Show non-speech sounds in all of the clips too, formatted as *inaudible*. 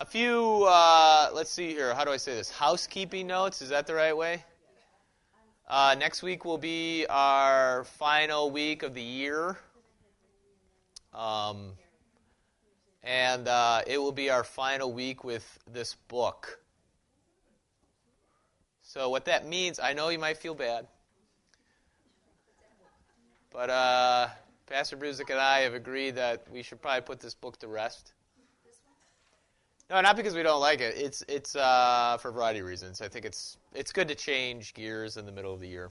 A few, uh, let's see here. How do I say this? Housekeeping notes. Is that the right way? Uh, next week will be our final week of the year. Um, and uh, it will be our final week with this book. So, what that means, I know you might feel bad, but uh, Pastor Bruzik and I have agreed that we should probably put this book to rest. No, not because we don't like it. It's it's uh, for a variety of reasons. I think it's it's good to change gears in the middle of the year,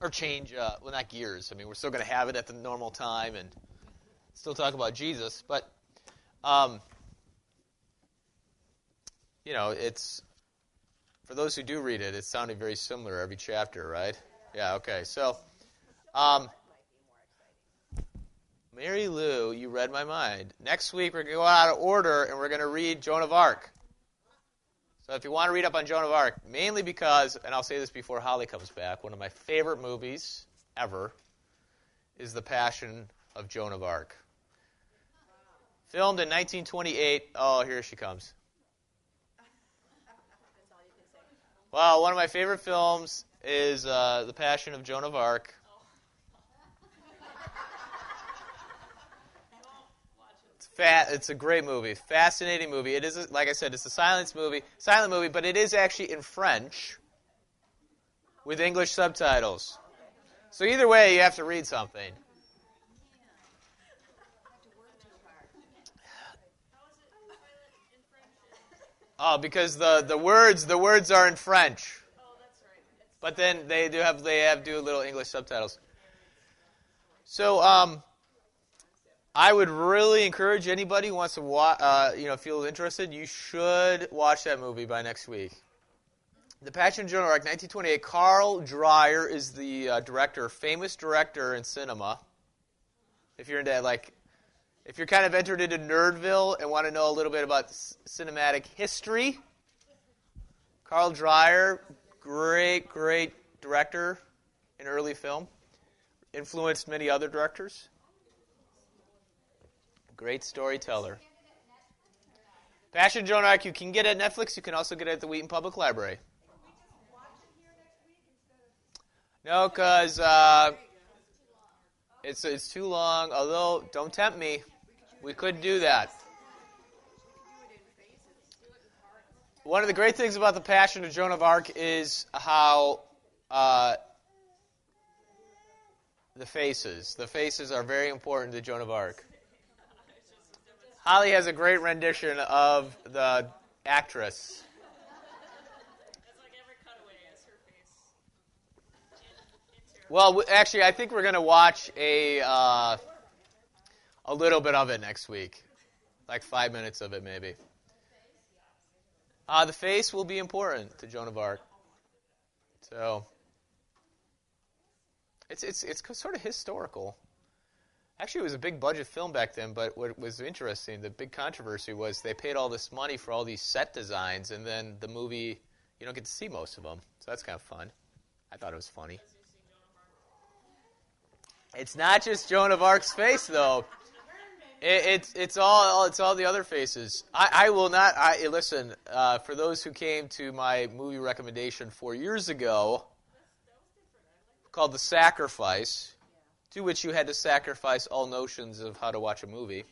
or change uh, well, not gears. I mean, we're still going to have it at the normal time and still talk about Jesus, but um, you know, it's for those who do read it, it's sounding very similar every chapter, right? Yeah. Okay. So, um, Mary Lou, you read my mind. Next week we're going to go out of order and we're going to read Joan of Arc. So if you want to read up on Joan of Arc, mainly because, and I'll say this before Holly comes back, one of my favorite movies ever is The Passion of Joan of Arc. Filmed in 1928. Oh, here she comes. Well, one of my favorite films is uh, The Passion of Joan of Arc. It's a great movie, fascinating movie. It is, like I said, it's a silence movie, silent movie, but it is actually in French with English subtitles. So either way, you have to read something. Oh, because the, the words the words are in French. But then they do have they have do little English subtitles. So um, I would really encourage anybody who wants to watch, uh, you know, feel interested, you should watch that movie by next week. The Passion of Joan of Arc, 1928. Carl Dreyer is the uh, director, famous director in cinema. If you're into like if you're kind of entered into Nerdville and want to know a little bit about cinematic history, Carl Dreyer, great, great director in early film, influenced many other directors. Great storyteller. Passion of Joan of Arc, you can get it at Netflix. You can also get it at the Wheaton Public Library. No, because uh, it's it's too long. Although, don't tempt me. We could do that. One of the great things about the Passion of Joan of Arc is how uh, the faces. The faces are very important to Joan of Arc. Holly has a great rendition of the actress. Well, actually, I think we're going to watch a. Uh, a little bit of it next week, like five minutes of it maybe. Uh, the face will be important to Joan of Arc. So it's it's it's sort of historical. Actually, it was a big budget film back then, but what was interesting, the big controversy was they paid all this money for all these set designs, and then the movie, you don't get to see most of them. So that's kind of fun. I thought it was funny. It's not just Joan of Arc's face, though. It, it's it's all it's all the other faces. I, I will not. I listen. Uh, for those who came to my movie recommendation four years ago, called The Sacrifice, to which you had to sacrifice all notions of how to watch a movie.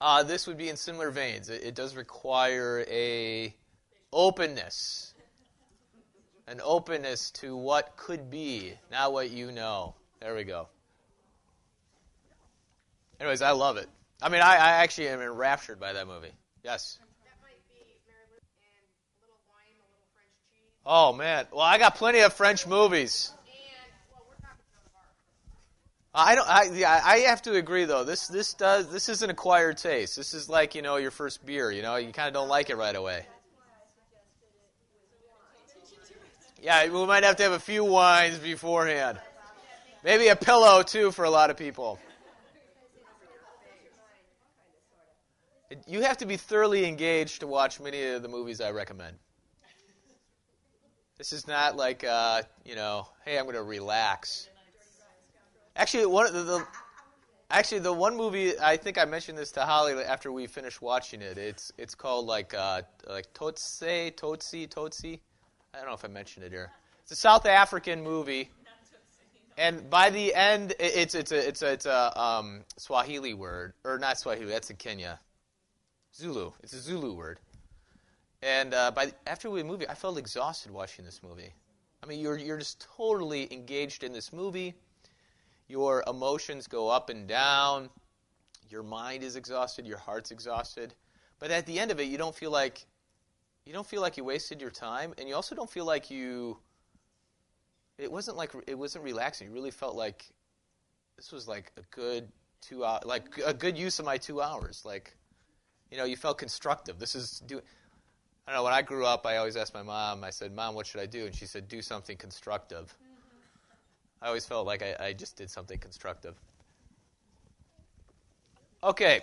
Uh, this would be in similar veins. It, it does require a openness, an openness to what could be, not what you know. There we go. Anyways, I love it. I mean, I, I actually am enraptured by that movie. Yes. Oh man, well I got plenty of French movies. I don't. I, yeah, I have to agree though. This this does this is an acquired taste. This is like you know your first beer. You know you kind of don't like it right away. Yeah, we might have to have a few wines beforehand. Maybe a pillow too for a lot of people. You have to be thoroughly engaged to watch many of the movies I recommend. This is not like, uh, you know, hey, I'm going to relax. Actually, one the, the Actually, the one movie I think I mentioned this to Holly after we finished watching it. It's it's called like uh, like Totse Totsi Totsi. I don't know if I mentioned it here. It's a South African movie, and by the end, it's it's a it's a it's a um, Swahili word or not Swahili. That's in Kenya. Zulu. It's a Zulu word. And uh, by after we movie, I felt exhausted watching this movie. I mean, you're you're just totally engaged in this movie. Your emotions go up and down. Your mind is exhausted. Your heart's exhausted. But at the end of it, you don't feel like you don't feel like you wasted your time, and you also don't feel like you. It wasn't like it wasn't relaxing. You really felt like this was like a good two hour, like a good use of my two hours. Like, you know, you felt constructive. This is doing. I don't know. When I grew up, I always asked my mom. I said, "Mom, what should I do?" And she said, "Do something constructive." I always felt like I, I just did something constructive. Okay.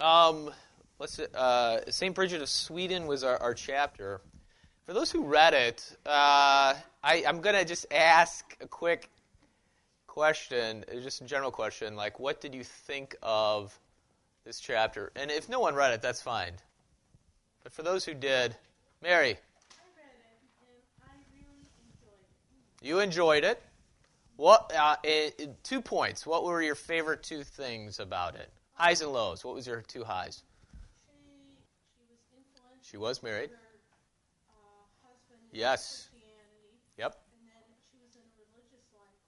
Um, let's. Uh, Saint Bridget of Sweden was our, our chapter. For those who read it, uh, I, I'm going to just ask a quick question, just a general question, like what did you think of this chapter? And if no one read it, that's fine. But for those who did, Mary. You enjoyed it. What? Uh, it, two points. What were your favorite two things about it? Highs and lows. What was your two highs? She, she was married. Her, uh, yes. Yep.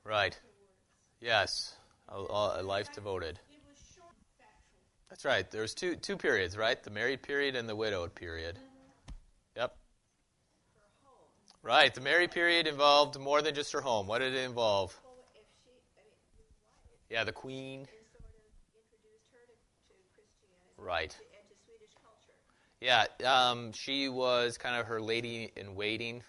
Right. Yes. A, a, life devoted. That's right. There's two two periods, right? The married period and the widowed period. Mm-hmm. Right. The married period involved more than just her home. What did it involve? Well, if she, I mean, Yeah, the queen. sort of introduced her to, to Christianity Right. and to Swedish culture. Yeah, um, she was kind of her lady in waiting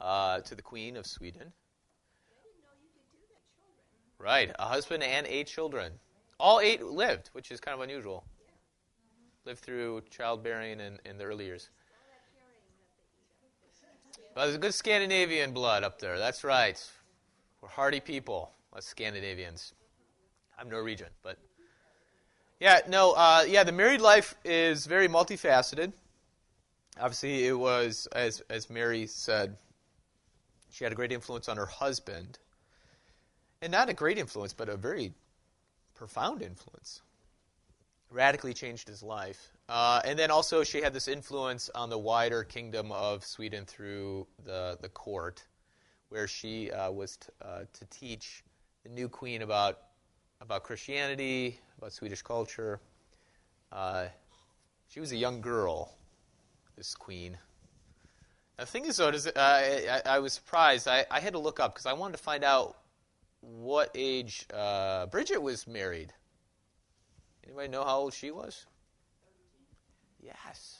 uh, to the Queen of Sweden. I didn't know you could do that, children. Right, a husband and eight children. All eight lived, which is kind of unusual. Lived through childbearing in, in the early years. All that carrying that they eat. Well, there's a good Scandinavian blood up there. That's right. We're hardy people, us Scandinavians. I'm Norwegian, but yeah, no, uh, yeah. The married life is very multifaceted. Obviously, it was as as Mary said. She had a great influence on her husband, and not a great influence, but a very profound influence. Radically changed his life. Uh, and then also, she had this influence on the wider kingdom of Sweden through the, the court, where she uh, was t- uh, to teach the new queen about, about Christianity, about Swedish culture. Uh, she was a young girl, this queen. The thing is, though, uh, I, I was surprised. I, I had to look up because I wanted to find out what age uh, Bridget was married. Anybody know how old she was? Yes.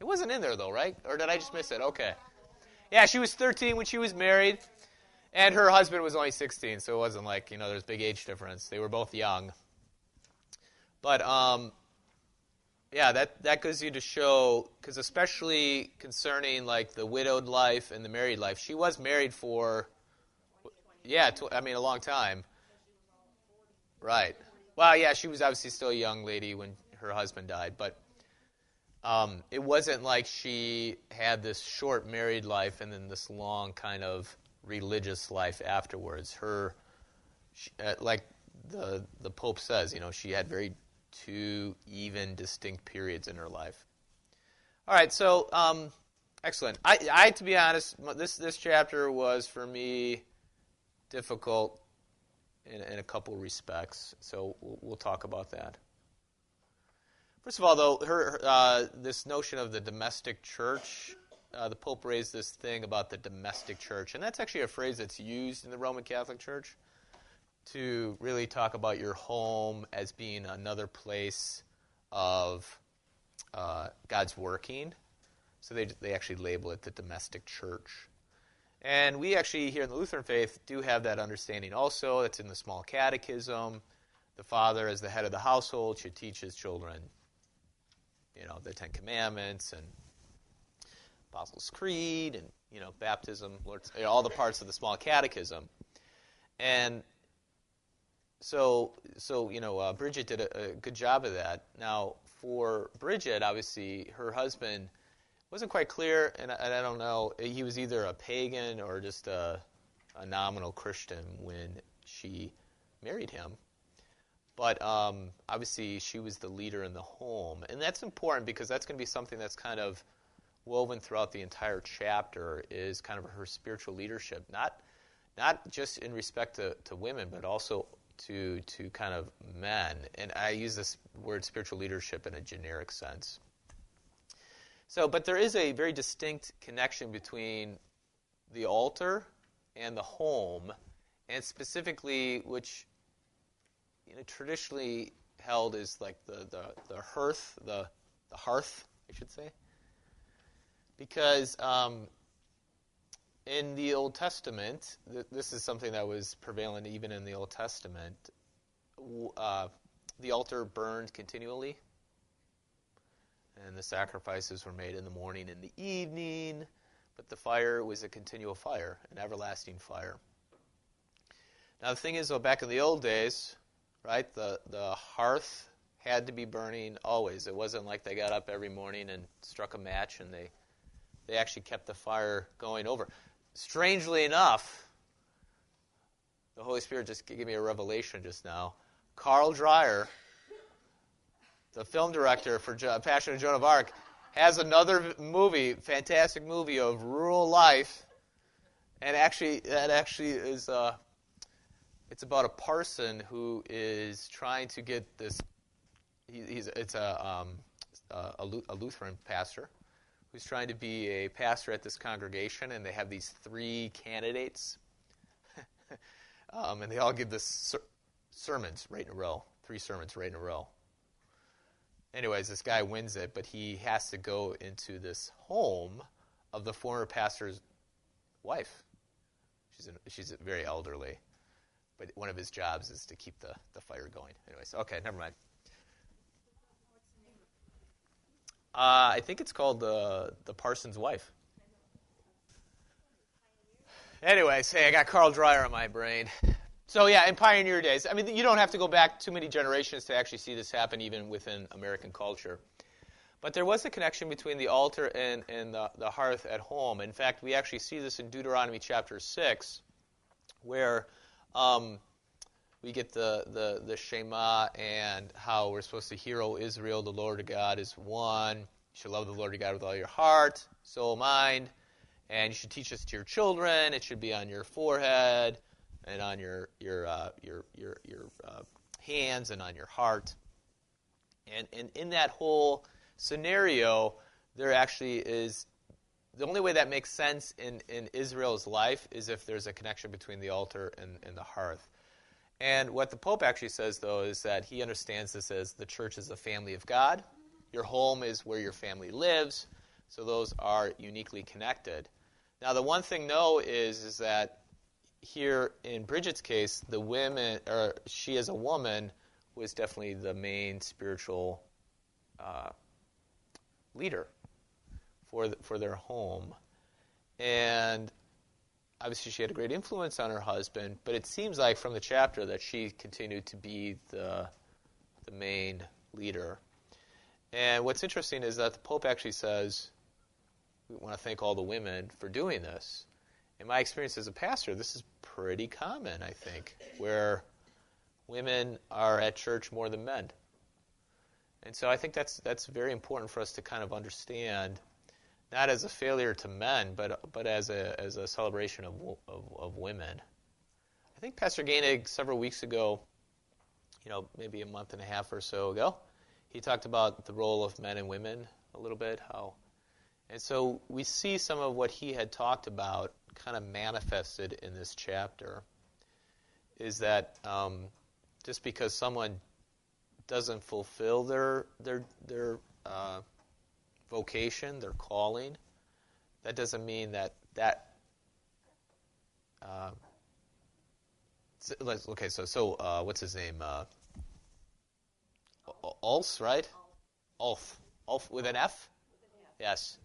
It wasn't in there though, right? Or did I just miss it? Okay. Yeah, she was 13 when she was married, and her husband was only 16, so it wasn't like you know there's big age difference. They were both young. But um, yeah, that that goes you to show because especially concerning like the widowed life and the married life, she was married for yeah, tw- I mean a long time. Right. Well, yeah, she was obviously still a young lady when her husband died, but um, it wasn't like she had this short married life and then this long kind of religious life afterwards. Her, she, uh, like the the Pope says, you know, she had very two even distinct periods in her life. All right, so um, excellent. I, I, to be honest, this this chapter was for me difficult in, in a couple respects. So we'll, we'll, talk about that. First of all, though, her, uh, this notion of the domestic church, uh, the Pope raised this thing about the domestic church, and that's actually a phrase that's used in the Roman Catholic Church to really talk about your home as being another place of uh, God's working. So they they actually label it the domestic church. And we actually, here in the Lutheran faith, do have that understanding also. It's in the small catechism. The father, as the head of the household, should teach his children, you know, the Ten Commandments and Apostles' Creed and, you know, baptism, Lord's, you know, all the parts of the small catechism. And so so you know uh, Bridget did a, a good job of that. Now for Bridget, obviously her husband wasn't quite clear, and I, and I don't know. He was either a pagan or just a, a nominal Christian when she married him. But um, obviously, she was the leader in the home, and that's important because that's going to be something that's kind of woven throughout the entire chapter. Is kind of her spiritual leadership, not not just in respect to, to women, but also to to kind of men. And I use this word spiritual leadership in a generic sense. So, but there is a very distinct connection between the altar and the home, and specifically, which you know, traditionally held is like the, the, the hearth, the, the hearth, I should say. Because um, in the Old Testament, th- this is something that was prevalent even in the Old Testament, uh, the altar burned continually, and the sacrifices were made in the morning and the evening, but the fire was a continual fire, an everlasting fire. Now, the thing is, though, back in the old days, right? The the hearth had to be burning always. It wasn't like they got up every morning and struck a match and they they actually kept the fire going over. Strangely enough, the Holy Spirit just gave me a revelation just now. Carl Dreyer, the film director for Passion of Joan of Arc, has another movie, fantastic movie of rural life, and actually that actually is uh, it's about a parson who is trying to get this. He, he's it's a, um, a, a Lutheran pastor who's trying to be a pastor at this congregation, and they have these three candidates, *laughs* um, and they all give this ser- sermons right in a row, three sermons right in a row. Anyways, this guy wins it, but he has to go into this home of the former pastor's wife. She's an, she's very elderly but one of his jobs is to keep the, the fire going. Anyways, okay, never mind. Uh, I think it's called the the Parson's Wife. Anyways, hey, I got Carl Dreyer on my brain. So yeah, in pioneer days, I mean, you don't have to go back too many generations to actually see this happen, even within American culture. But there was a connection between the altar and, and the, the hearth at home. In fact, we actually see this in Deuteronomy chapter 6, where um, we get the, the, the Shema and how we're supposed to hear, O Israel, the Lord God is one. You should love the Lord your God with all your heart, soul, mind. And you should teach this to your children. It should be on your forehead and on your, your, uh, your, your, your uh, hands and on your heart. And, and in that whole scenario, there actually is the only way that makes sense in, in Israel's life is if there's a connection between the altar and, and the hearth. And what the Pope actually says, though, is that he understands this as the church is a family of God. Your home is where your family lives, so those are uniquely connected. Now, the one thing, though, is, is that here in Bridget's case, the women, or she as a woman, was definitely the main spiritual uh, leader for, the, for their home. And obviously, she had a great influence on her husband, but it seems like from the chapter that she continued to be the, the main leader. And what's interesting is that the Pope actually says, we want to thank all the women for doing this. In my experience as a pastor, this is pretty common, I think, where women are at church more than men. And so I think that's that's very important for us to kind of understand not as a failure to men, but but as a as a celebration of of, of women. I think Pastor Gainig several weeks ago, you know, maybe a month and a half or so ago, he talked about the role of men and women a little bit, how, and so we see some of what he had talked about kind of manifested in this chapter. Is that um, just because someone doesn't fulfill their their their uh, vocation, their calling, that doesn't mean that that. Uh, okay, so so uh, what's his name? Uh, Ulf, right? Ulf, Ulf with an F. Yes.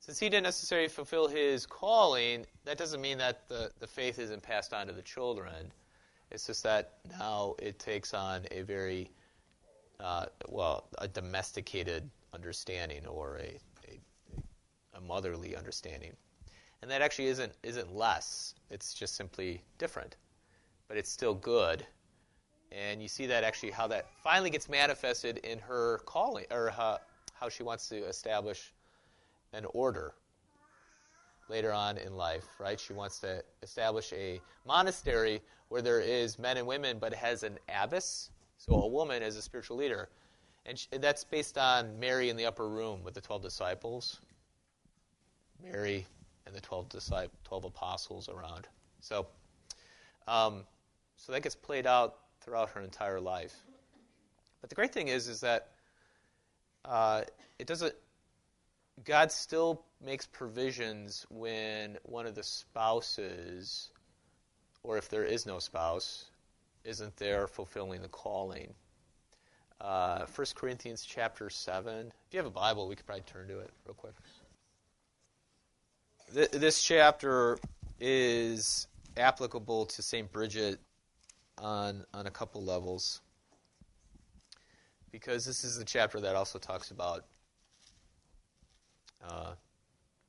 Since he didn't necessarily fulfill his calling, that doesn't mean that the, the faith isn't passed on to the children. It's just that now it takes on a very, uh, well, a domesticated understanding or a, a, a motherly understanding. And that actually isn't, isn't less, it's just simply different. But it's still good. And you see that actually how that finally gets manifested in her calling, or how, how she wants to establish an order later on in life, right? She wants to establish a monastery where there is men and women, but has an abbess, so a woman as a spiritual leader. And she, that's based on Mary in the upper room with the 12 disciples. Mary and the 12, disciples, 12 apostles around. So, um, so that gets played out throughout her entire life. But the great thing is, is that uh, it doesn't. God still makes provisions when one of the spouses, or if there is no spouse, isn't there fulfilling the calling. Uh, 1 Corinthians chapter 7. If you have a Bible, we could probably turn to it real quick. Th- this chapter is applicable to St. Bridget on, on a couple levels because this is the chapter that also talks about uh,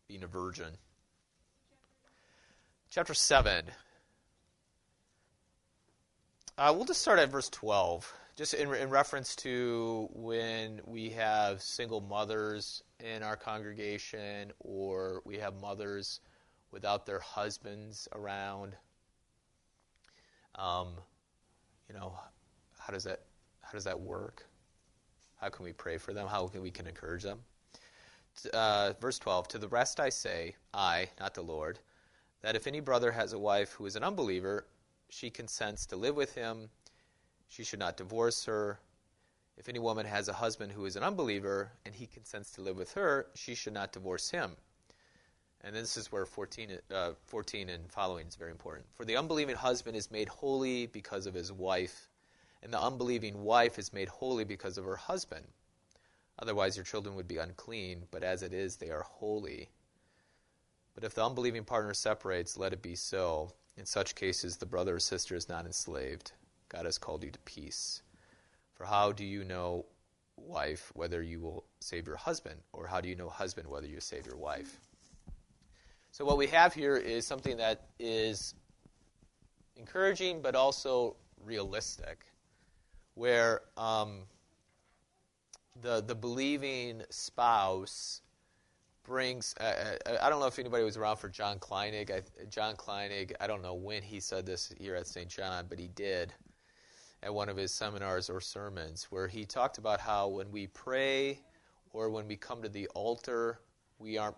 being a virgin. Chapter 7. Uh, we'll just start at verse 12, just in, in reference to when we have single mothers in our congregation or we have mothers without their husbands around. Um, you know, how does that how does that work? How can we pray for them? How can we can encourage them? Uh, verse 12 To the rest I say, I, not the Lord, that if any brother has a wife who is an unbeliever, she consents to live with him, she should not divorce her. If any woman has a husband who is an unbeliever and he consents to live with her, she should not divorce him. And this is where 14, uh, 14 and following is very important. For the unbelieving husband is made holy because of his wife, and the unbelieving wife is made holy because of her husband. Otherwise, your children would be unclean, but as it is, they are holy. But if the unbelieving partner separates, let it be so. In such cases, the brother or sister is not enslaved. God has called you to peace. For how do you know, wife, whether you will save your husband? Or how do you know, husband, whether you save your wife? So, what we have here is something that is encouraging but also realistic, where um, the, the believing spouse brings. Uh, I don't know if anybody was around for John Kleinig. I, John Kleinig, I don't know when he said this here at St. John, but he did at one of his seminars or sermons, where he talked about how when we pray or when we come to the altar, we aren't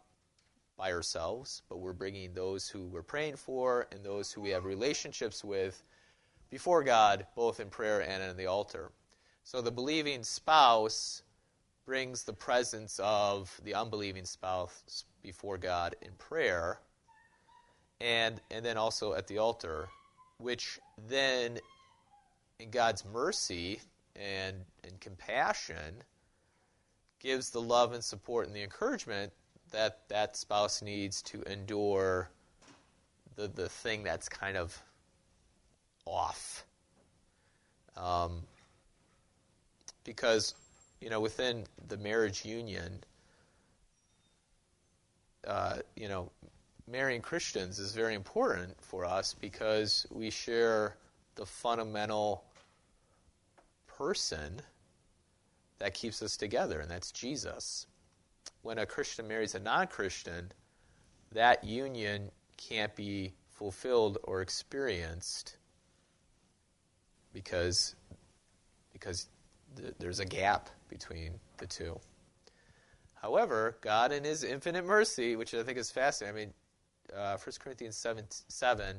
by ourselves, but we're bringing those who we're praying for and those who we have relationships with before God, both in prayer and in the altar. So the believing spouse brings the presence of the unbelieving spouse before God in prayer and and then also at the altar, which then in God's mercy and, and compassion gives the love and support and the encouragement that that spouse needs to endure the, the thing that's kind of off. Um, because, you know, within the marriage union, uh, you know, marrying Christians is very important for us because we share the fundamental person that keeps us together, and that's Jesus when a Christian marries a non Christian, that union can't be fulfilled or experienced because, because th- there's a gap between the two. However, God, in His infinite mercy, which I think is fascinating, I mean, uh, 1 Corinthians 7, 7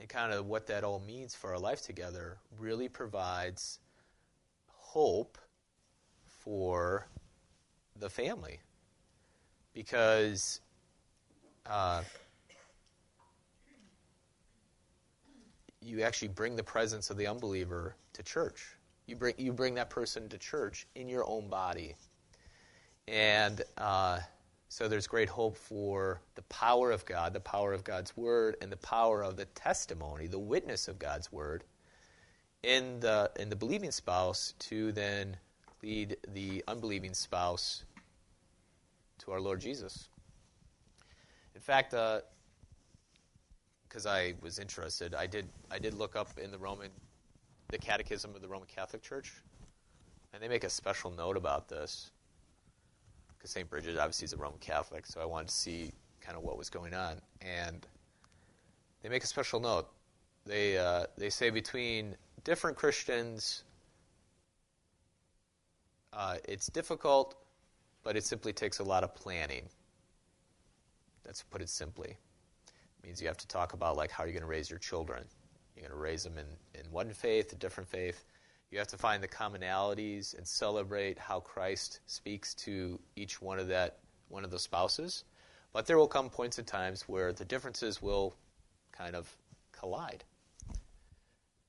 and kind of what that all means for our life together really provides hope for the family because uh, you actually bring the presence of the unbeliever to church. You bring you bring that person to church in your own body, and uh, So there's great hope for the power of God, the power of God's word, and the power of the testimony, the witness of God's word in the in the believing spouse to then lead the unbelieving spouse to our Lord Jesus. In fact, because uh, I was interested, I did I did look up in the Roman the Catechism of the Roman Catholic Church, and they make a special note about this. Because St. Bridget obviously is a Roman Catholic, so I wanted to see kind of what was going on, and they make a special note. They uh, they say between different Christians, uh, it's difficult, but it simply takes a lot of planning. That's put it simply. It means you have to talk about like how are you're going to raise your children. You're going to raise them in, in one faith, a different faith. You have to find the commonalities and celebrate how Christ speaks to each one of that one of the spouses. But there will come points and times where the differences will kind of collide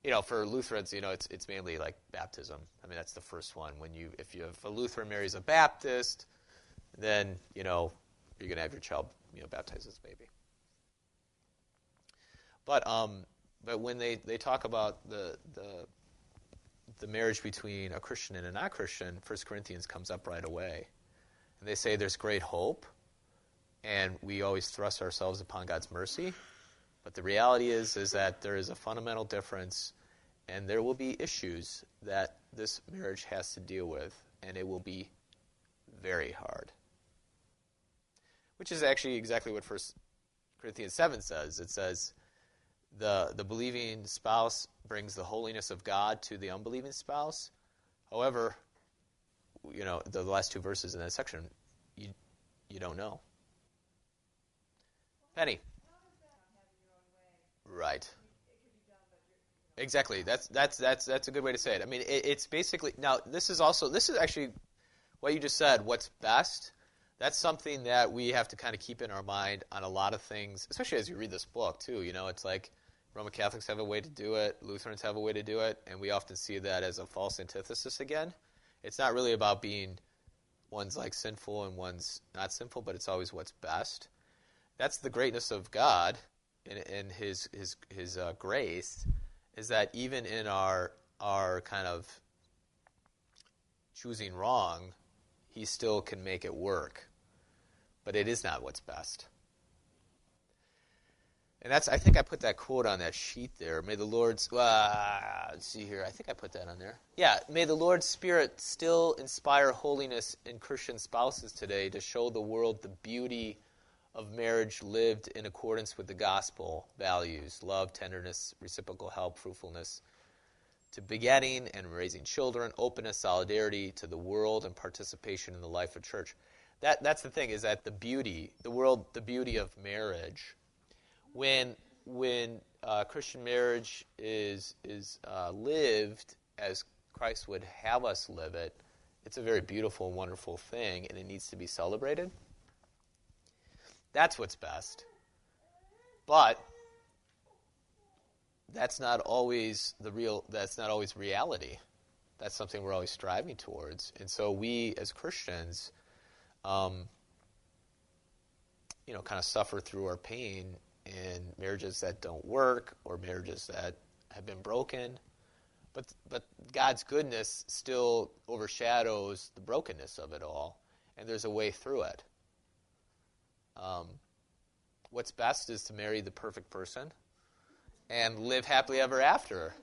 you know, for Lutherans, you know, it's it's mainly like baptism. I mean, that's the first one. When you if you have a Lutheran marries a Baptist, then you know you're going to have your child you know baptized as a baby. But um, but when they, they talk about the the the marriage between a Christian and a non Christian, 1 Corinthians comes up right away, and they say there's great hope, and we always thrust ourselves upon God's mercy. But the reality is, is that there is a fundamental difference, and there will be issues that this marriage has to deal with, and it will be very hard. Which is actually exactly what First Corinthians 7 says. It says, the, the believing spouse brings the holiness of God to the unbelieving spouse. However, you know, the last two verses in that section, you, you don't know. Penny. Right. Exactly. That's that's that's that's a good way to say it. I mean, it, it's basically now. This is also this is actually what you just said. What's best? That's something that we have to kind of keep in our mind on a lot of things, especially as you read this book too. You know, it's like Roman Catholics have a way to do it, Lutherans have a way to do it, and we often see that as a false antithesis again. It's not really about being one's like sinful and one's not sinful, but it's always what's best. That's the greatness of God and, in His His His uh, grace is that even in our our kind of choosing wrong, He still can make it work. But it is not what's best. And that's I think I put that quote on that sheet there. May the Lord's uh, let's see here. I think I put that on there. Yeah, may the Lord's Spirit still inspire holiness in Christian spouses today to show the world the beauty of marriage lived in accordance with the gospel values love, tenderness, reciprocal help, fruitfulness, to begetting and raising children, openness, solidarity to the world, and participation in the life of church. That, that's the thing, is that the beauty, the world, the beauty of marriage, when, when uh, Christian marriage is, is uh, lived as Christ would have us live it, it's a very beautiful and wonderful thing, and it needs to be celebrated. That's what's best. But that's not always the real that's not always reality. That's something we're always striving towards. And so we as Christians um, you know, kind of suffer through our pain in marriages that don't work or marriages that have been broken. But but God's goodness still overshadows the brokenness of it all, and there's a way through it. Um, what's best is to marry the perfect person and live happily ever after.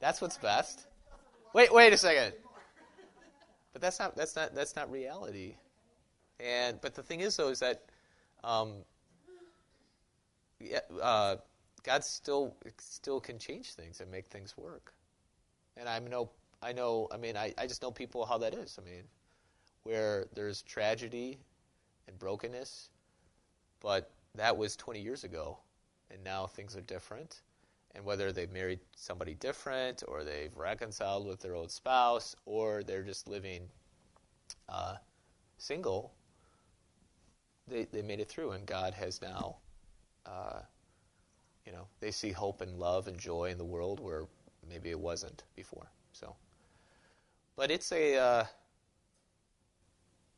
That's what's best. Wait, wait a second. But that's not that's not that's not reality. And but the thing is though is that um, uh, God still still can change things and make things work. And I know I know I mean I, I just know people how that is. I mean, where there's tragedy and brokenness but that was 20 years ago, and now things are different. And whether they've married somebody different, or they've reconciled with their old spouse, or they're just living uh, single, they, they made it through, and God has now, uh, you know, they see hope and love and joy in the world where maybe it wasn't before. So, but it's a uh,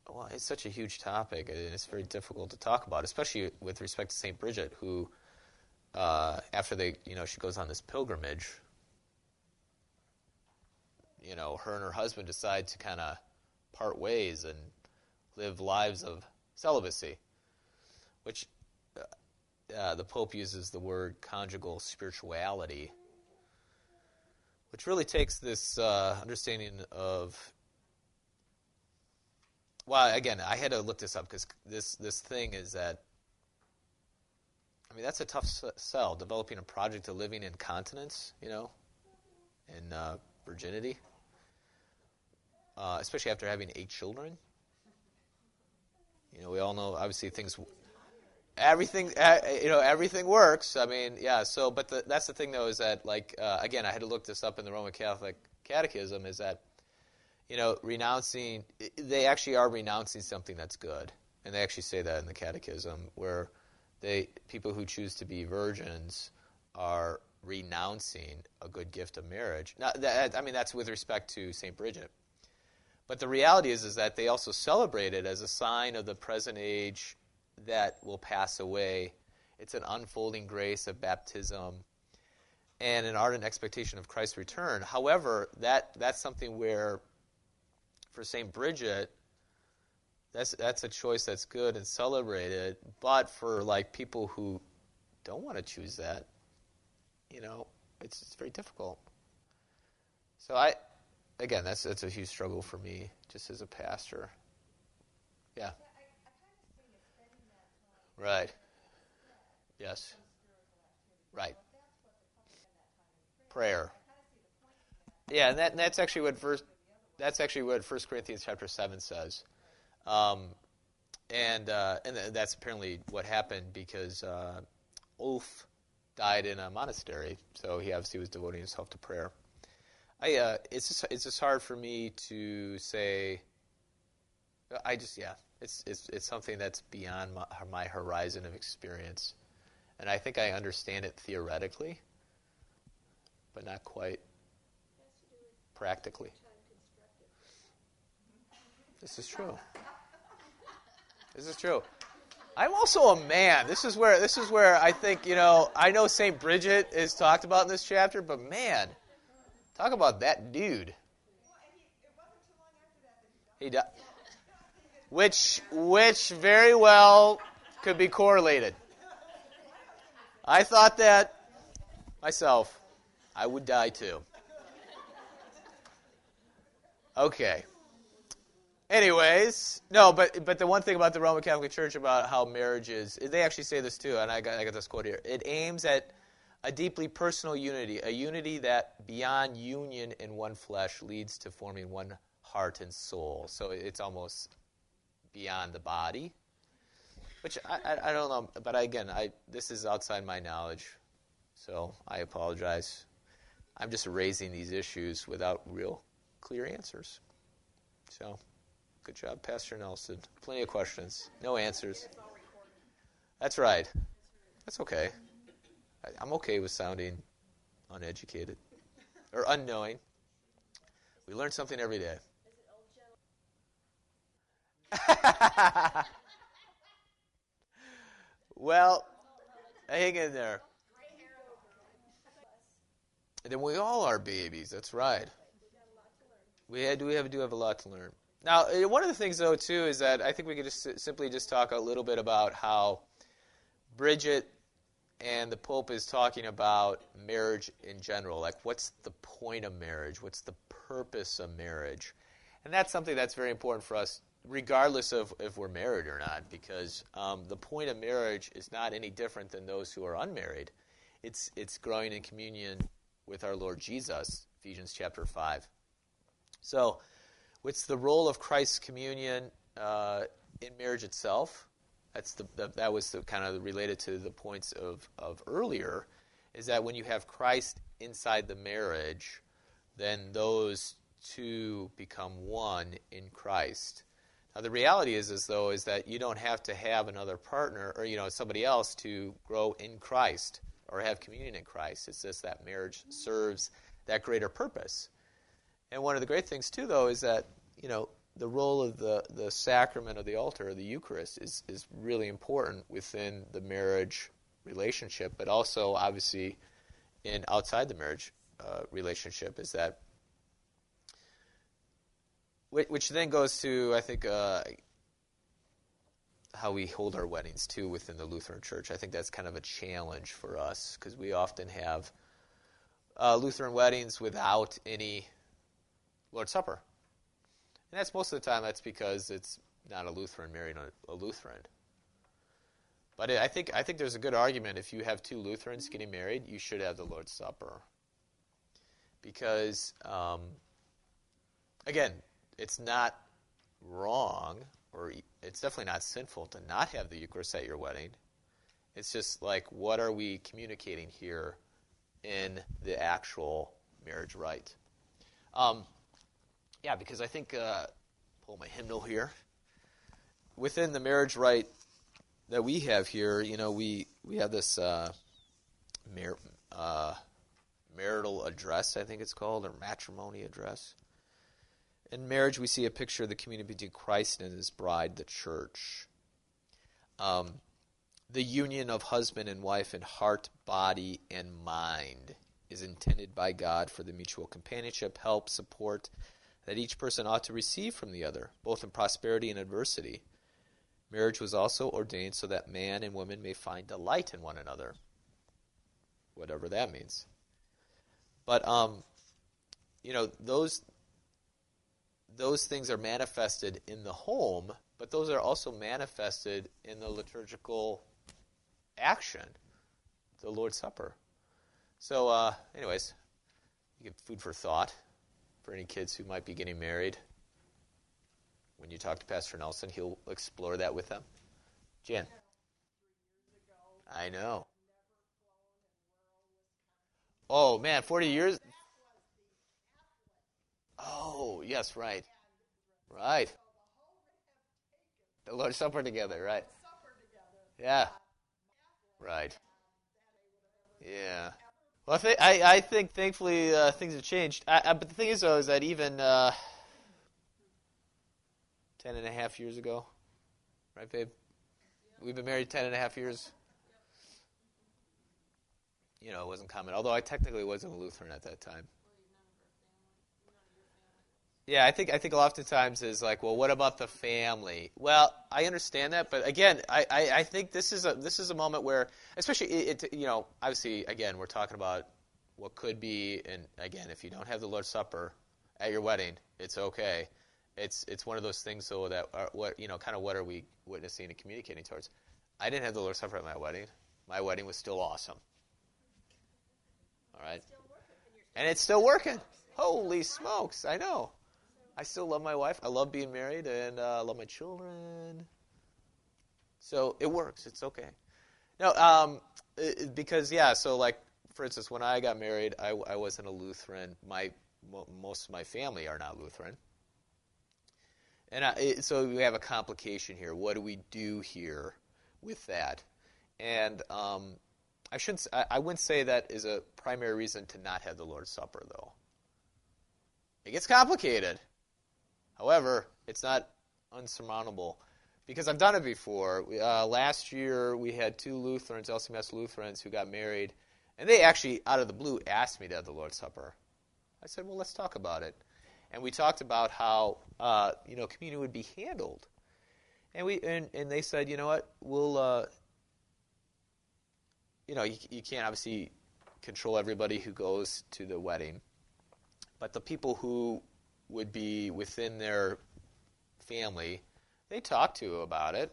well, it's such a huge topic, and it's very difficult to talk about, especially with respect to Saint Bridget, who, uh, after they, you know, she goes on this pilgrimage. You know, her and her husband decide to kind of part ways and live lives of celibacy, which uh, the Pope uses the word conjugal spirituality, which really takes this uh, understanding of well, again, I had to look this up because this this thing is that. I mean, that's a tough sell. Developing a project of living in continence, you know, in uh, virginity, uh, especially after having eight children. You know, we all know obviously things. Everything, uh, you know, everything works. I mean, yeah. So, but the, that's the thing, though, is that like uh, again, I had to look this up in the Roman Catholic Catechism. Is that you know, renouncing, they actually are renouncing something that's good. And they actually say that in the Catechism, where they people who choose to be virgins are renouncing a good gift of marriage. Now, that, I mean, that's with respect to St. Bridget. But the reality is, is that they also celebrate it as a sign of the present age that will pass away. It's an unfolding grace of baptism and an ardent expectation of Christ's return. However, that, that's something where for St. Bridget, that's that's a choice that's good and celebrated. But for like people who don't want to choose that, you know, it's, it's very difficult. So I, again, that's that's a huge struggle for me just as a pastor. Yeah. Right. Yes. Right. Prayer. Yeah, and, that, and that's actually what verse that's actually what 1 Corinthians chapter 7 says. Um, and, uh, and that's apparently what happened because uh, Ulf died in a monastery, so he obviously was devoting himself to prayer. I, uh, it's, just, it's just hard for me to say. I just, yeah, it's, it's, it's something that's beyond my, my horizon of experience. And I think I understand it theoretically, but not quite practically. This is true. This is true. I'm also a man. This is where this is where I think you know. I know Saint Bridget is talked about in this chapter, but man, talk about that dude. He died, which which very well could be correlated. I thought that myself. I would die too. Okay. Anyways, no, but but the one thing about the Roman Catholic Church about how marriage is, they actually say this too, and I got, I got this quote here. It aims at a deeply personal unity, a unity that beyond union in one flesh leads to forming one heart and soul. So it's almost beyond the body, which I, I, don't know. But again, I this is outside my knowledge, so I apologize. I'm just raising these issues without real clear answers. So. Good job, Pastor Nelson. Plenty of questions, no answers. That's right. That's okay. I'm okay with sounding uneducated or unknowing. We learn something every day. *laughs* well, hang in there. Then we all are babies. That's right. We do we have do have a lot to learn. Now, uh, one of the things, though, too, is that I think we could just simply just talk a little bit about how Bridget and the Pope is talking about marriage in general. Like, what's the point of marriage? What's the purpose of marriage? And that's something that's very important for us, regardless of if we're married or not, because um, the point of marriage is not any different than those who are unmarried. It's, it's growing in communion with our Lord Jesus, Ephesians chapter 5. So, What's the role of Christ's communion uh, in marriage itself? That's the, the, that was the kind of related to the points of, of earlier. Is that when you have Christ inside the marriage, then those two become one in Christ. Now the reality is, as though, is that you don't have to have another partner or you know somebody else to grow in Christ or have communion in Christ. It's just that marriage serves that greater purpose. And one of the great things too, though, is that you know the role of the, the sacrament of the altar, or the Eucharist, is, is really important within the marriage relationship, but also obviously in outside the marriage uh, relationship. Is that which then goes to I think uh, how we hold our weddings too within the Lutheran Church. I think that's kind of a challenge for us because we often have uh, Lutheran weddings without any Lord's Supper, and that's most of the time that's because it's not a Lutheran marrying a, a Lutheran. But I think I think there's a good argument if you have two Lutherans getting married, you should have the Lord's Supper because um, again, it's not wrong or it's definitely not sinful to not have the Eucharist at your wedding. It's just like, what are we communicating here in the actual marriage rite? Um, yeah, because I think, uh, pull my hymnal here. Within the marriage rite that we have here, you know, we, we have this uh, mar- uh, marital address, I think it's called, or matrimony address. In marriage, we see a picture of the communion between Christ and his bride, the church. Um, the union of husband and wife in heart, body, and mind is intended by God for the mutual companionship, help, support that each person ought to receive from the other, both in prosperity and adversity. Marriage was also ordained so that man and woman may find delight in one another, whatever that means. But um, you know those those things are manifested in the home, but those are also manifested in the liturgical action, the Lord's Supper. So, uh, anyways, you get food for thought for any kids who might be getting married. When you talk to Pastor Nelson, he'll explore that with them. Jan. I know. Oh man, 40 years Oh, yes, right. Right. The Lord's Supper together, right? Yeah. Right. Yeah. Well, I, think, I, I think thankfully uh, things have changed. I, I, but the thing is, though, is that even uh, ten and a half years ago, right, babe? We've been married ten and a half years. You know, it wasn't common. Although I technically wasn't a Lutheran at that time. Yeah, I think I think oftentimes is like, well, what about the family? Well, I understand that, but again, I, I, I think this is a this is a moment where, especially it, it, you know, obviously, again, we're talking about what could be, and again, if you don't have the Lord's Supper at your wedding, it's okay. It's it's one of those things though that are, what you know, kind of what are we witnessing and communicating towards? I didn't have the Lord's Supper at my wedding. My wedding was still awesome. All right, and it's still working. Holy smokes! I know. I still love my wife. I love being married, and uh, I love my children. So it works. It's okay. No, um, it, because yeah. So like, for instance, when I got married, I, I wasn't a Lutheran. My most of my family are not Lutheran, and I, it, so we have a complication here. What do we do here with that? And um, I shouldn't. I, I wouldn't say that is a primary reason to not have the Lord's Supper, though. It gets complicated. However, it's not unsurmountable because I've done it before. Uh, last year, we had two Lutherans, LCMS Lutherans, who got married, and they actually, out of the blue, asked me to have the Lord's Supper. I said, "Well, let's talk about it," and we talked about how uh, you know communion would be handled, and we and, and they said, "You know what? We'll." Uh, you know, you, you can't obviously control everybody who goes to the wedding, but the people who would be within their family, they talked to about it.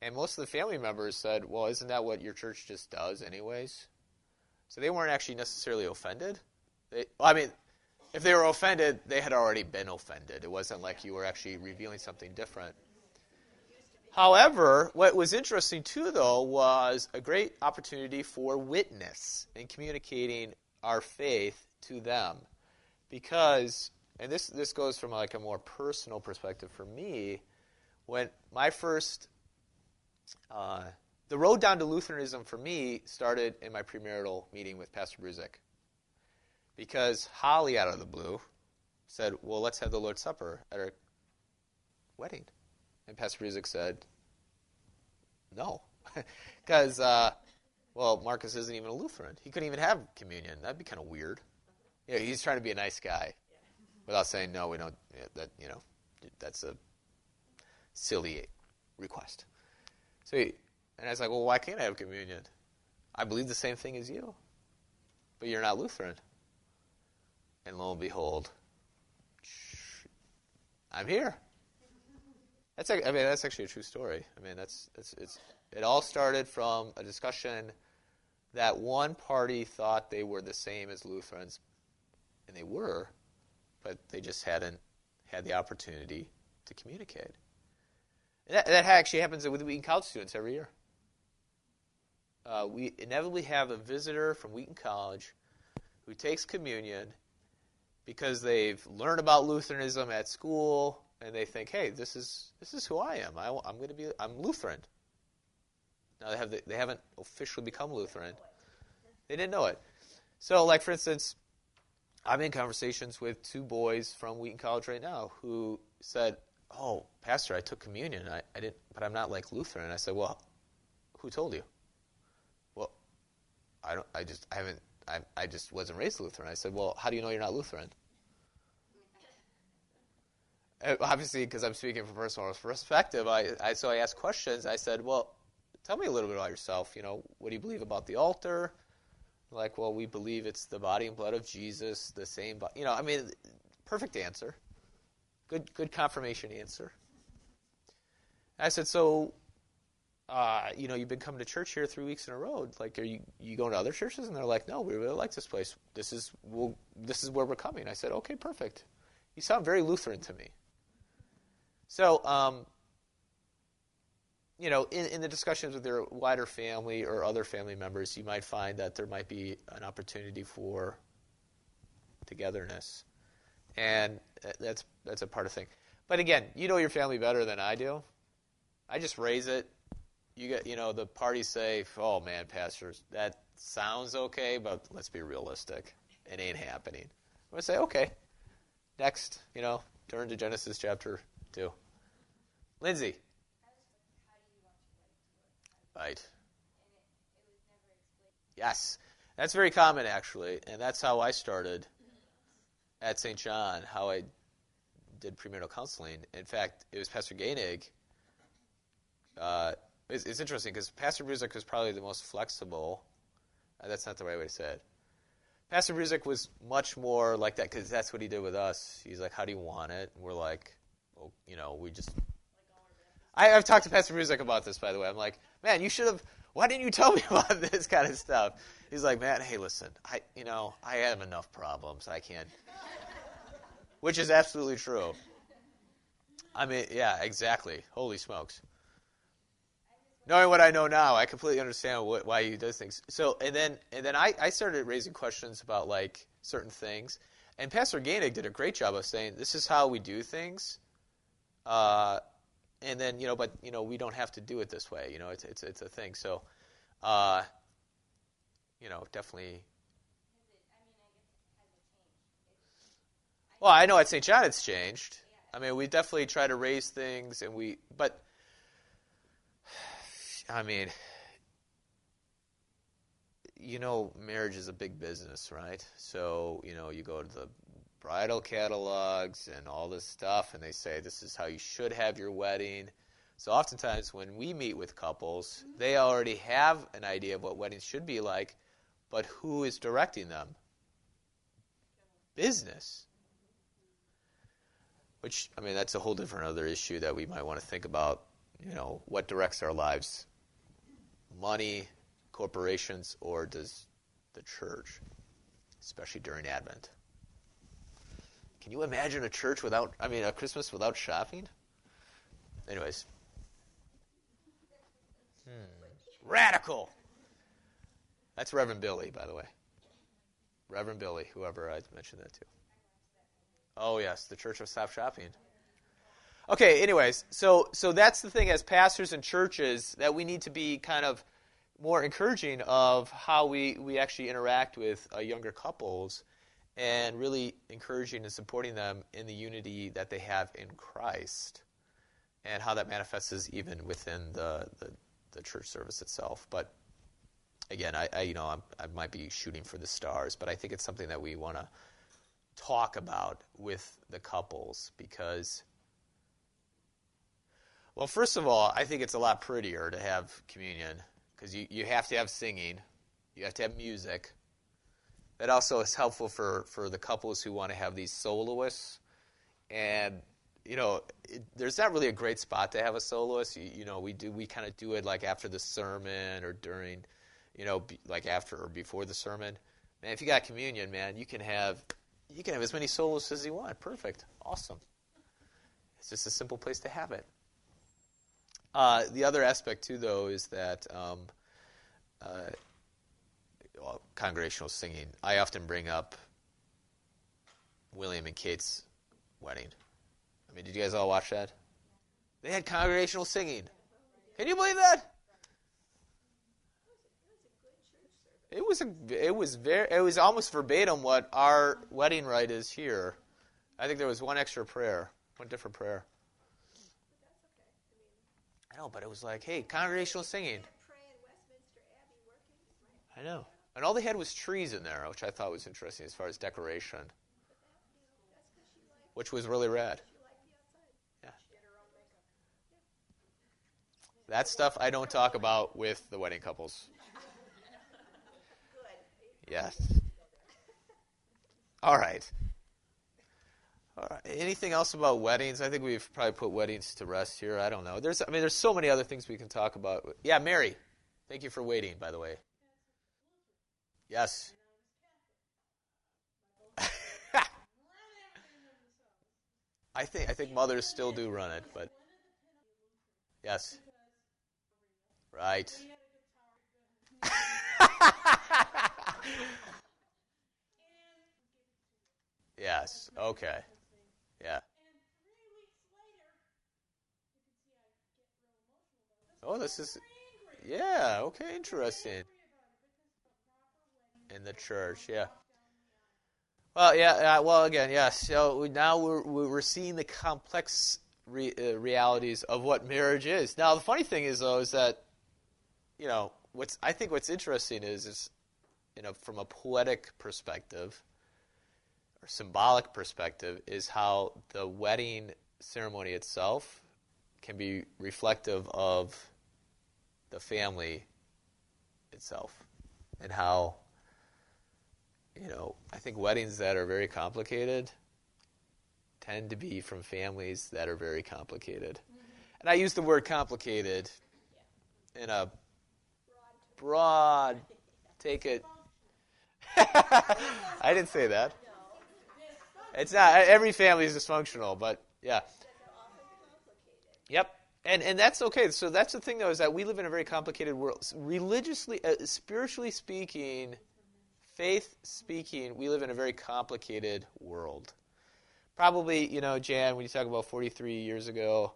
And most of the family members said, well, isn't that what your church just does, anyways? So they weren't actually necessarily offended. They, well, I mean, if they were offended, they had already been offended. It wasn't like you were actually revealing something different. However, what was interesting too, though, was a great opportunity for witness in communicating our faith to them. Because and this this goes from like a more personal perspective for me. When my first, uh, the road down to Lutheranism for me started in my premarital meeting with Pastor Brusick, because Holly, out of the blue, said, "Well, let's have the Lord's Supper at our wedding? And Pastor Brusick said, no. *laughs* Because, uh, well, Marcus isn't even a Lutheran. He couldn't even have communion. That'd be kind of weird. Yeah, he's trying to be a nice guy without saying, no, we don't, that, you know, that's a silly request. So, he, and I was like, well, why can't I have communion? I believe the same thing as you, but you're not Lutheran. And lo and behold, I'm here. That's I mean that's actually a true story. I mean that's it's, it's it all started from a discussion that one party thought they were the same as Lutherans, and they were, but they just hadn't had the opportunity to communicate. And that, that actually happens with Wheaton College students every year. Uh, we inevitably have a visitor from Wheaton College who takes communion because they've learned about Lutheranism at school and they think, "Hey, this is this is who I am. I, am going to be I'm Lutheran." Now they have the, they haven't officially become Lutheran. They didn't know it. So, like for instance, I'm in conversations with two boys from Wheaton College right now who said, "Oh, Pastor, I took communion. I, I didn't, but I'm not like Lutheran." I said, "Well, who told you?" Well, I don't. I just I haven't I, I just wasn't raised Lutheran. I said, well, how do you know you're not Lutheran? Obviously, because I'm speaking from personal perspective, I, I so I asked questions. I said, well, tell me a little bit about yourself. You know, what do you believe about the altar? Like, well, we believe it's the body and blood of Jesus, the same. You know, I mean, perfect answer. Good, good confirmation answer. I said, so uh, you know, you've been coming to church here three weeks in a row. Like, are you you going to other churches? And they're like, no, we really like this place. This is we'll, this is where we're coming. I said, okay, perfect. You sound very Lutheran to me. So, um, you know, in, in the discussions with your wider family or other family members, you might find that there might be an opportunity for togetherness, and uh, that's that's a part of thing. But again, you know your family better than I do. I just raise it you get, you know, the parties say, "Oh man, pastors, that sounds okay, but let's be realistic. It ain't happening." I'm gonna say, "Okay, next, you know, turn to Genesis chapter two. Lindsay. Right. Yes, that's very common actually, and that's how I started at St. John. How I did premarital counseling. In fact, it was Pastor Gainig. Uh, it's, it's interesting because Pastor Brusick was probably the most flexible. Uh, that's not the right way to say it. Pastor Brusick was much more like that because that's what he did with us. He's like, "How do you want it?" And we're like, "Well, you know, we just." I, have talked to Pastor Brusick about this, by the way. I'm like, "Man, you should have. Why didn't you tell me *laughs* about this kind of stuff?" He's like, "Man, hey, listen, I, you know, I have enough problems. I can't." *laughs* Which is absolutely true. I mean, yeah, exactly. Holy smokes knowing what I know now, I completely understand what, why he does things. So, and then and then I, I started raising questions about like certain things, and Pastor Gainig did a great job of saying this is how we do things, uh, and then you know, but you know, we don't have to do it this way. You know, it's it's it's a thing. So, uh, you know, definitely. Well, I know at St. John it's changed. I mean, we definitely try to raise things, and we, but I mean, you know, marriage is a big business, right? So, you know, you go to the bridal catalogs and all this stuff, and they say this is how you should have your wedding. So, oftentimes, when we meet with couples, they already have an idea of what weddings should be like, but who is directing them? Business. Which, I mean, that's a whole different other issue that we might want to think about. You know, what directs our lives money, corporations, or does the church, especially during Advent? Can you imagine a church without, I mean, a Christmas without shopping? Anyways. Hmm. Radical! That's Reverend Billy, by the way. Reverend Billy, whoever I mentioned that to. Oh, yes, the Church of Stop Shopping. Okay, anyways, so so that's the thing as pastors and churches that we need to be kind of more encouraging of how we, we actually interact with uh, younger couples and really encouraging and supporting them in the unity that they have in Christ. and how that manifests even within the, the, the church service itself. But again, I, I you know I'm, i might be shooting for the stars, but I think it's something that we want to talk about with the couples because. Well, first of all, I think it's a lot prettier to have communion because you, you have to have singing, you have to have music. That also is helpful for, for the couples who want to have these soloists. And you know, it, there's not really a great spot to have a soloist. You, you know, we do we kind of do it like after the sermon or during, you know, be, like after or before the sermon. Man, if you got communion, man, you can have you can have as many soloists as you want. Perfect, awesome. It's just a simple place to have it. Uh, the other aspect too, though, is that um, uh, well, congregational singing. I often bring up William and Kate's wedding. I mean, did you guys all watch that? They had congregational singing. Can you believe that? It was a, it was very, it was almost verbatim what our wedding rite is here. I think there was one extra prayer, one different prayer. I know, but it was like, hey, congregational singing. I know, and all they had was trees in there, which I thought was interesting as far as decoration, which was really rad. Yeah. That stuff I don't talk about with the wedding couples. Yes. All right. All right. Anything else about weddings? I think we've probably put weddings to rest here. I don't know. There's, I mean, there's so many other things we can talk about. Yeah, Mary. Thank you for waiting. By the way. Yes. *laughs* I think I think mothers still do run it, but yes. Right. *laughs* yes. Okay. Yeah. Oh, this is. Yeah. Okay. Interesting. In the church. Yeah. Well, yeah. Uh, well, again, yes. So now we're we're seeing the complex re, uh, realities of what marriage is. Now, the funny thing is, though, is that you know, what's I think what's interesting is is you know, from a poetic perspective or symbolic perspective is how the wedding ceremony itself can be reflective of the family itself and how you know, I think weddings that are very complicated tend to be from families that are very complicated. Mm-hmm. And I use the word complicated in a broad, *laughs* take it. I didn't say that. It's not. Every family is dysfunctional, but yeah. Yep. And, and that's okay. So that's the thing, though, is that we live in a very complicated world. Religiously, uh, spiritually speaking, faith speaking, we live in a very complicated world. Probably, you know, Jan, when you talk about 43 years ago,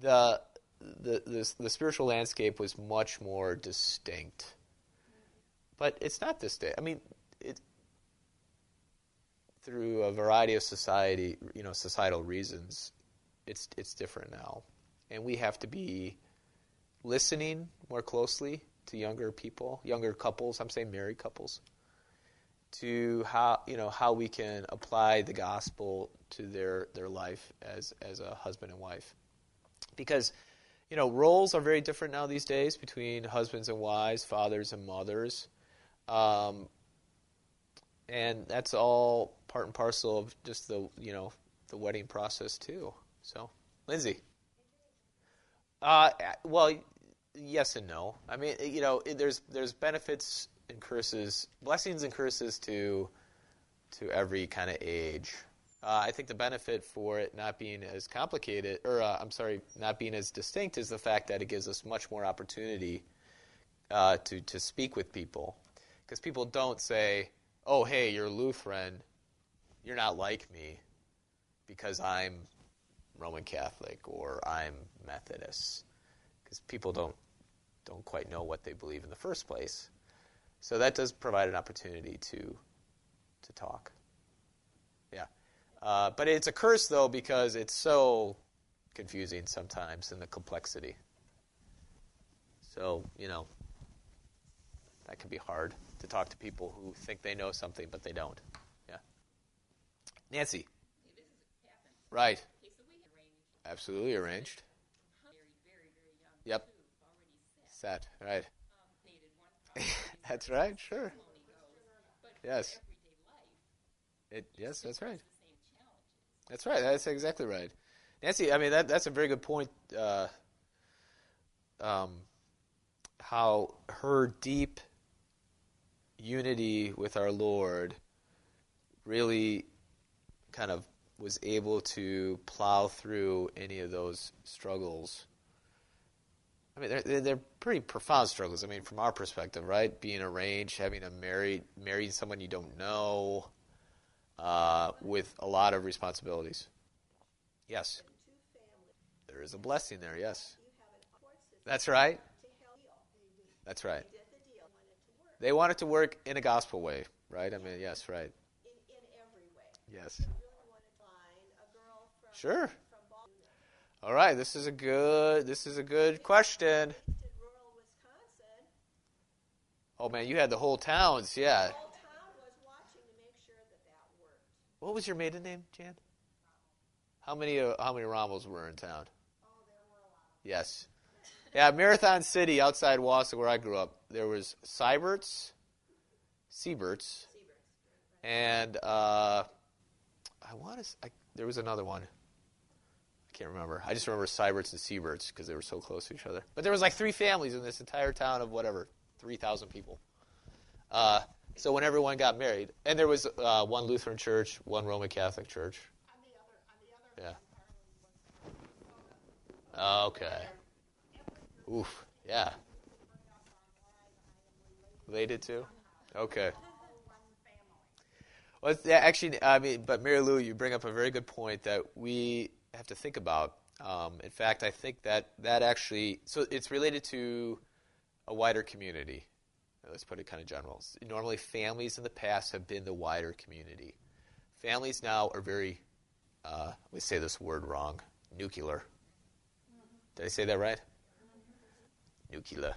the the, the, the spiritual landscape was much more distinct. But it's not distinct. I mean, it, through a variety of society, you know, societal reasons, it's it's different now, and we have to be listening more closely to younger people, younger couples. I'm saying married couples, to how you know how we can apply the gospel to their their life as as a husband and wife, because you know, roles are very different now these days between husbands and wives, fathers and mothers. Um, and that's all part and parcel of just the, you know, the wedding process too. So, Lindsay. Uh, well, yes and no. I mean, you know, there's there's benefits and curses, blessings and curses to to every kind of age. Uh, I think the benefit for it not being as complicated, or uh, I'm sorry, not being as distinct, is the fact that it gives us much more opportunity uh, to to speak with people, because people don't say, "Oh, hey, you're Lutheran, you're not like me, because I'm Roman Catholic or I'm Methodist," because people don't don't quite know what they believe in the first place. So that does provide an opportunity to to talk. Yeah. Uh, but it's a curse, though, because it's so confusing sometimes in the complexity. So, you know, that can be hard to talk to people who think they know something but they don't. Yeah. Nancy. Right. Absolutely arranged. Yep. Set. Right. *laughs* that's right. Sure. Yes. It, yes, that's right. That's right. That's exactly right. Nancy, I mean that that's a very good point. Uh, um, how her deep unity with our Lord really kind of was able to plow through any of those struggles. I mean, they're, they're pretty profound struggles. I mean, from our perspective, right? Being arranged, having a married, marrying someone you don't know, uh, with a lot of responsibilities. Yes. There is a blessing there, yes. That's right. That's right. They want it to work in a gospel way, right? I mean, yes, right. In, in every way. Yes. You All right, this is a good this is a good question. To rural Wisconsin, Oh man, you had the whole towns, yeah. whole town was watching to make sure that that. What was your maiden name, Jan? How many uh, how many Rommels were in town? Oh, were. Yes. Yeah, Marathon City outside Wausau where I grew up. There was Seiberts, Sieberts, and uh, I want to. I, there was another one. I can't remember. I just remember Seiberts and Sieberts because they were so close to each other. But there was like three families in this entire town of whatever, three thousand people. Uh, so when everyone got married, and there was uh, one Lutheran church, one Roman Catholic church. Other, Yeah. Okay. Oof. Yeah. Related to? Okay. Well, actually, I mean, but Mary Lou, you bring up a very good point that we have to think about. Um, in fact, I think that that actually, so it's related to a wider community. Let's put it kind of general. Normally, families in the past have been the wider community. Families now are very, uh, let me say this word wrong, nuclear. Did I say that right? Nuclear.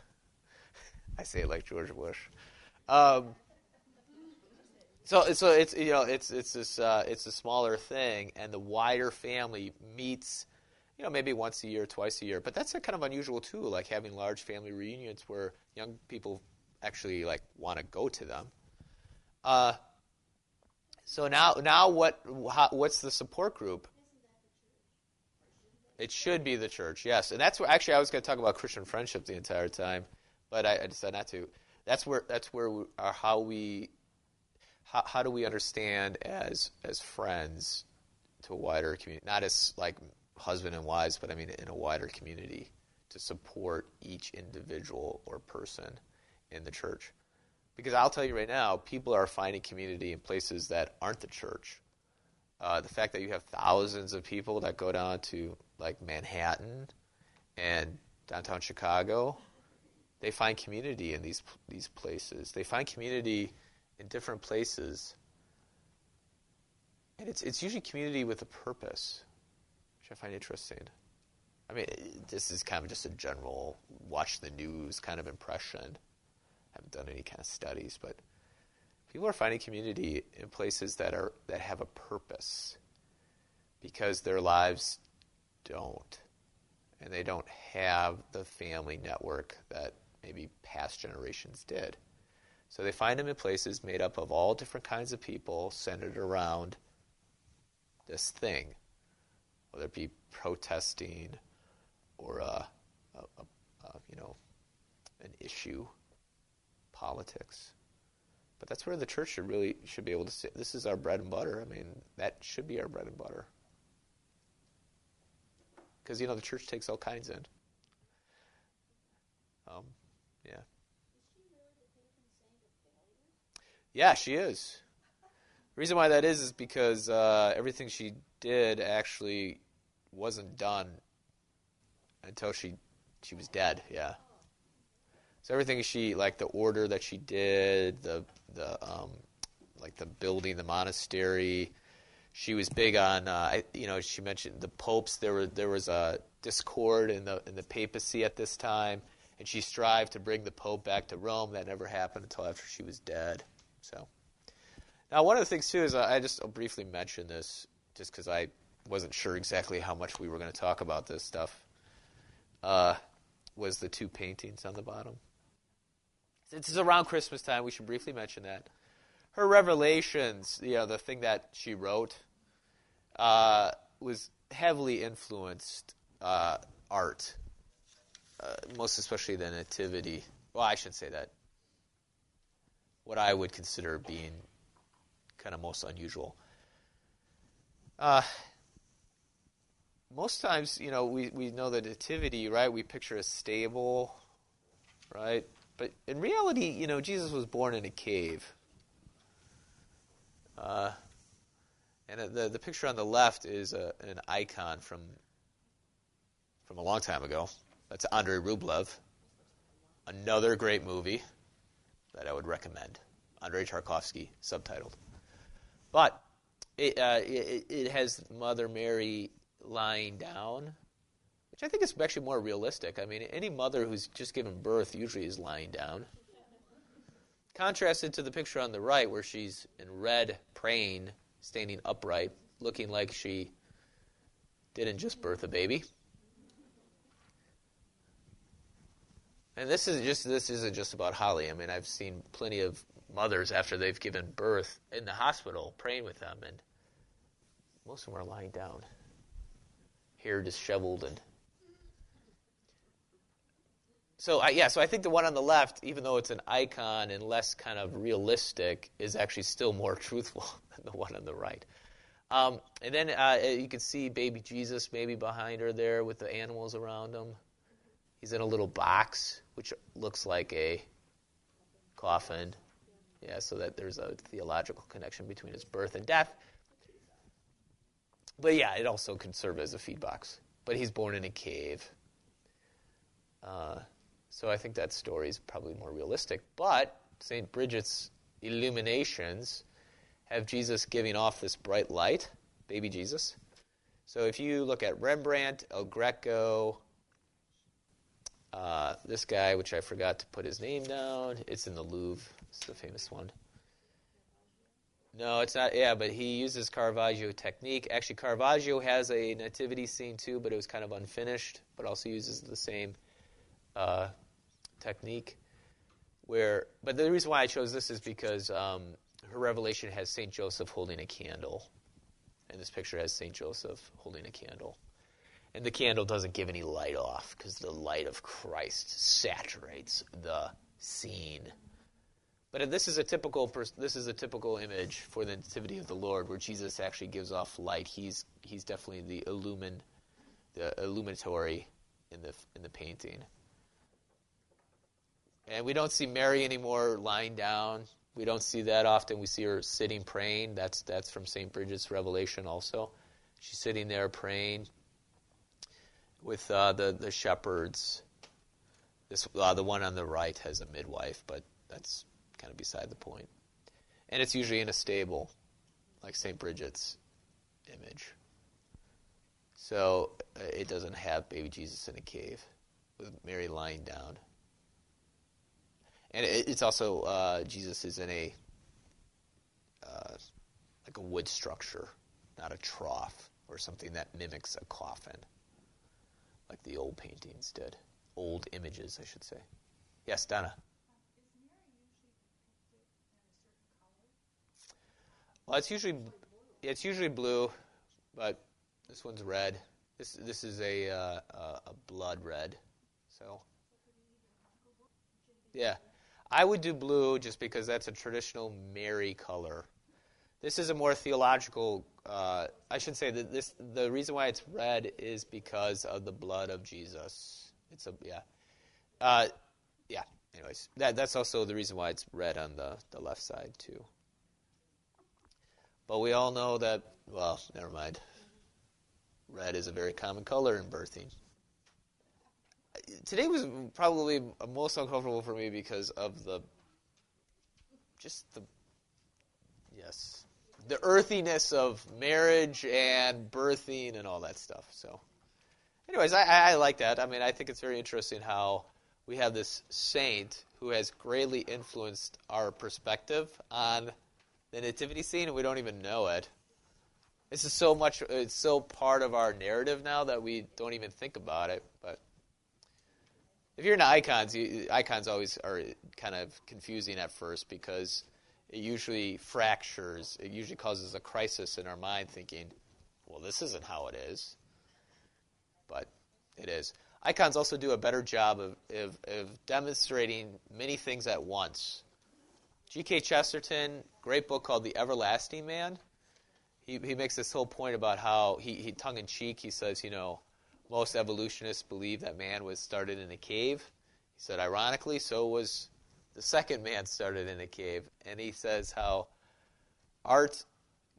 *laughs* I say it like George Bush. Um, so, so it's you know it's it's this uh, it's a smaller thing, and the wider family meets, you know, maybe once a year, twice a year. But that's a kind of unusual too, like having large family reunions where young people actually like want to go to them. Uh, so now, now what? How, what's the support group? It should be the church, yes, and that's where actually I was going to talk about Christian friendship the entire time, but I, I decided not to. That's where that's where we, are how we how, how do we understand as as friends to a wider community, not as like husband and wives, but I mean in a wider community to support each individual or person in the church. Because I'll tell you right now, people are finding community in places that aren't the church. Uh, the fact that you have thousands of people that go down to like Manhattan and downtown Chicago, they find community in these these places. They find community in different places, and it's it's usually community with a purpose, which I find interesting. I mean, this is kind of just a general watch the news kind of impression. I haven't done any kind of studies, but people are finding community in places that are that have a purpose because their lives don't and they don't have the family network that maybe past generations did so they find them in places made up of all different kinds of people centered around this thing whether it be protesting or a, a, a, a you know an issue politics but that's where the church should really should be able to say, this is our bread and butter. I mean, that should be our bread and butter. Because, you know, the church takes all kinds in. Um, yeah. Yeah, she is. The reason why that is is because uh, everything she did actually wasn't done until she she was dead. Yeah. So everything she like the order that she did, the the um, like the building the monastery, she was big on, uh, I- you know, she mentioned the popes. There were there was a discord in the in the papacy at this time, and she strived to bring the pope back to Rome. That never happened until after she was dead. So, now one of the things too is I just I'll briefly mention this just because I wasn't sure exactly how much we were going to talk about this stuff. Uh, was the two paintings on the bottom. Since it's around Christmas time, we should briefly mention that. Her revelations, you know, the thing that she wrote, uh, was heavily influenced uh, art, uh, most especially the Nativity. Well, I shouldn't say that. What I would consider being kind of most unusual. Uh, most times, you know, we, we know the nativity, right? We picture a stable, right? But in reality, you know, Jesus was born in a cave. Uh, and the the picture on the left is a, an icon from from a long time ago. That's Andrei Rublev, another great movie that I would recommend. Andrei Tarkovsky, subtitled. But it, uh, it, it has Mother Mary lying down, which I think is actually more realistic. I mean, any mother who's just given birth usually is lying down. Contrasted to the picture on the right, where she's in red, praying, standing upright, looking like she didn't just birth a baby. And this is just this isn't just about Holly. I mean, I've seen plenty of mothers after they've given birth in the hospital praying with them, and most of them are lying down, hair disheveled, and so I, yeah. So I think the one on the left, even though it's an icon and less kind of realistic, is actually still more *laughs* truthful than the one on the right. Um, and then uh, you can see baby Jesus maybe behind her there with the animals around him. He's in a little box, which looks like a coffin. Yeah, so that there's a theological connection between his birth and death. But yeah, it also can serve as a feed box. But he's born in a cave. Uh, so I think that story is probably more realistic. But St. Bridget's illuminations have Jesus giving off this bright light, baby Jesus. So if you look at Rembrandt, El Greco, uh, this guy, which I forgot to put his name down, it's in the Louvre. It's the famous one. No, it's not. Yeah, but he uses Caravaggio technique. Actually, Caravaggio has a nativity scene too, but it was kind of unfinished. But also uses the same uh, technique. Where, but the reason why I chose this is because um, her revelation has Saint Joseph holding a candle, and this picture has Saint Joseph holding a candle, and the candle doesn't give any light off because the light of Christ saturates the scene. But this is a typical this is a typical image for the nativity of the Lord, where Jesus actually gives off light. He's he's definitely the illumin, the illuminatory in the in the painting. And we don't see Mary anymore lying down. We don't see that often. We see her sitting praying. That's that's from Saint Bridget's Revelation also. She's sitting there praying with uh, the the shepherds. This uh, the one on the right has a midwife, but that's kind of beside the point. And it's usually in a stable, like St. Bridget's image. So uh, it doesn't have baby Jesus in a cave with Mary lying down. And it, it's also, uh, Jesus is in a, uh, like a wood structure, not a trough or something that mimics a coffin, like the old paintings did. Old images, I should say. Yes, Donna. Well, it's usually it's usually blue, but this one's red. This this is a uh, a blood red. So yeah, I would do blue just because that's a traditional Mary color. This is a more theological. Uh, I should say that this the reason why it's red is because of the blood of Jesus. It's a yeah, uh, yeah. Anyways, that that's also the reason why it's red on the the left side too. But we all know that, well, never mind. Red is a very common color in birthing. Today was probably most uncomfortable for me because of the, just the, yes, the earthiness of marriage and birthing and all that stuff. So, anyways, I, I like that. I mean, I think it's very interesting how we have this saint who has greatly influenced our perspective on the nativity scene, and we don't even know it. This is so much, it's so part of our narrative now that we don't even think about it. But if you're into icons, you, icons always are kind of confusing at first because it usually fractures, it usually causes a crisis in our mind thinking, well, this isn't how it is. But it is. Icons also do a better job of, of, of demonstrating many things at once. G.K. Chesterton, great book called The Everlasting Man. He, he makes this whole point about how, he, he tongue in cheek, he says, you know, most evolutionists believe that man was started in a cave. He said, ironically, so was the second man started in a cave. And he says how art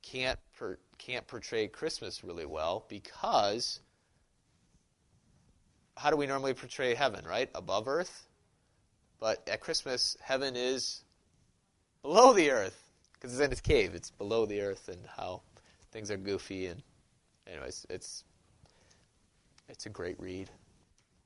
can't, per, can't portray Christmas really well because how do we normally portray heaven, right? Above earth. But at Christmas, heaven is below the earth because it's in its cave. It's below the earth, and how things are goofy. And anyways, it's it's a great read.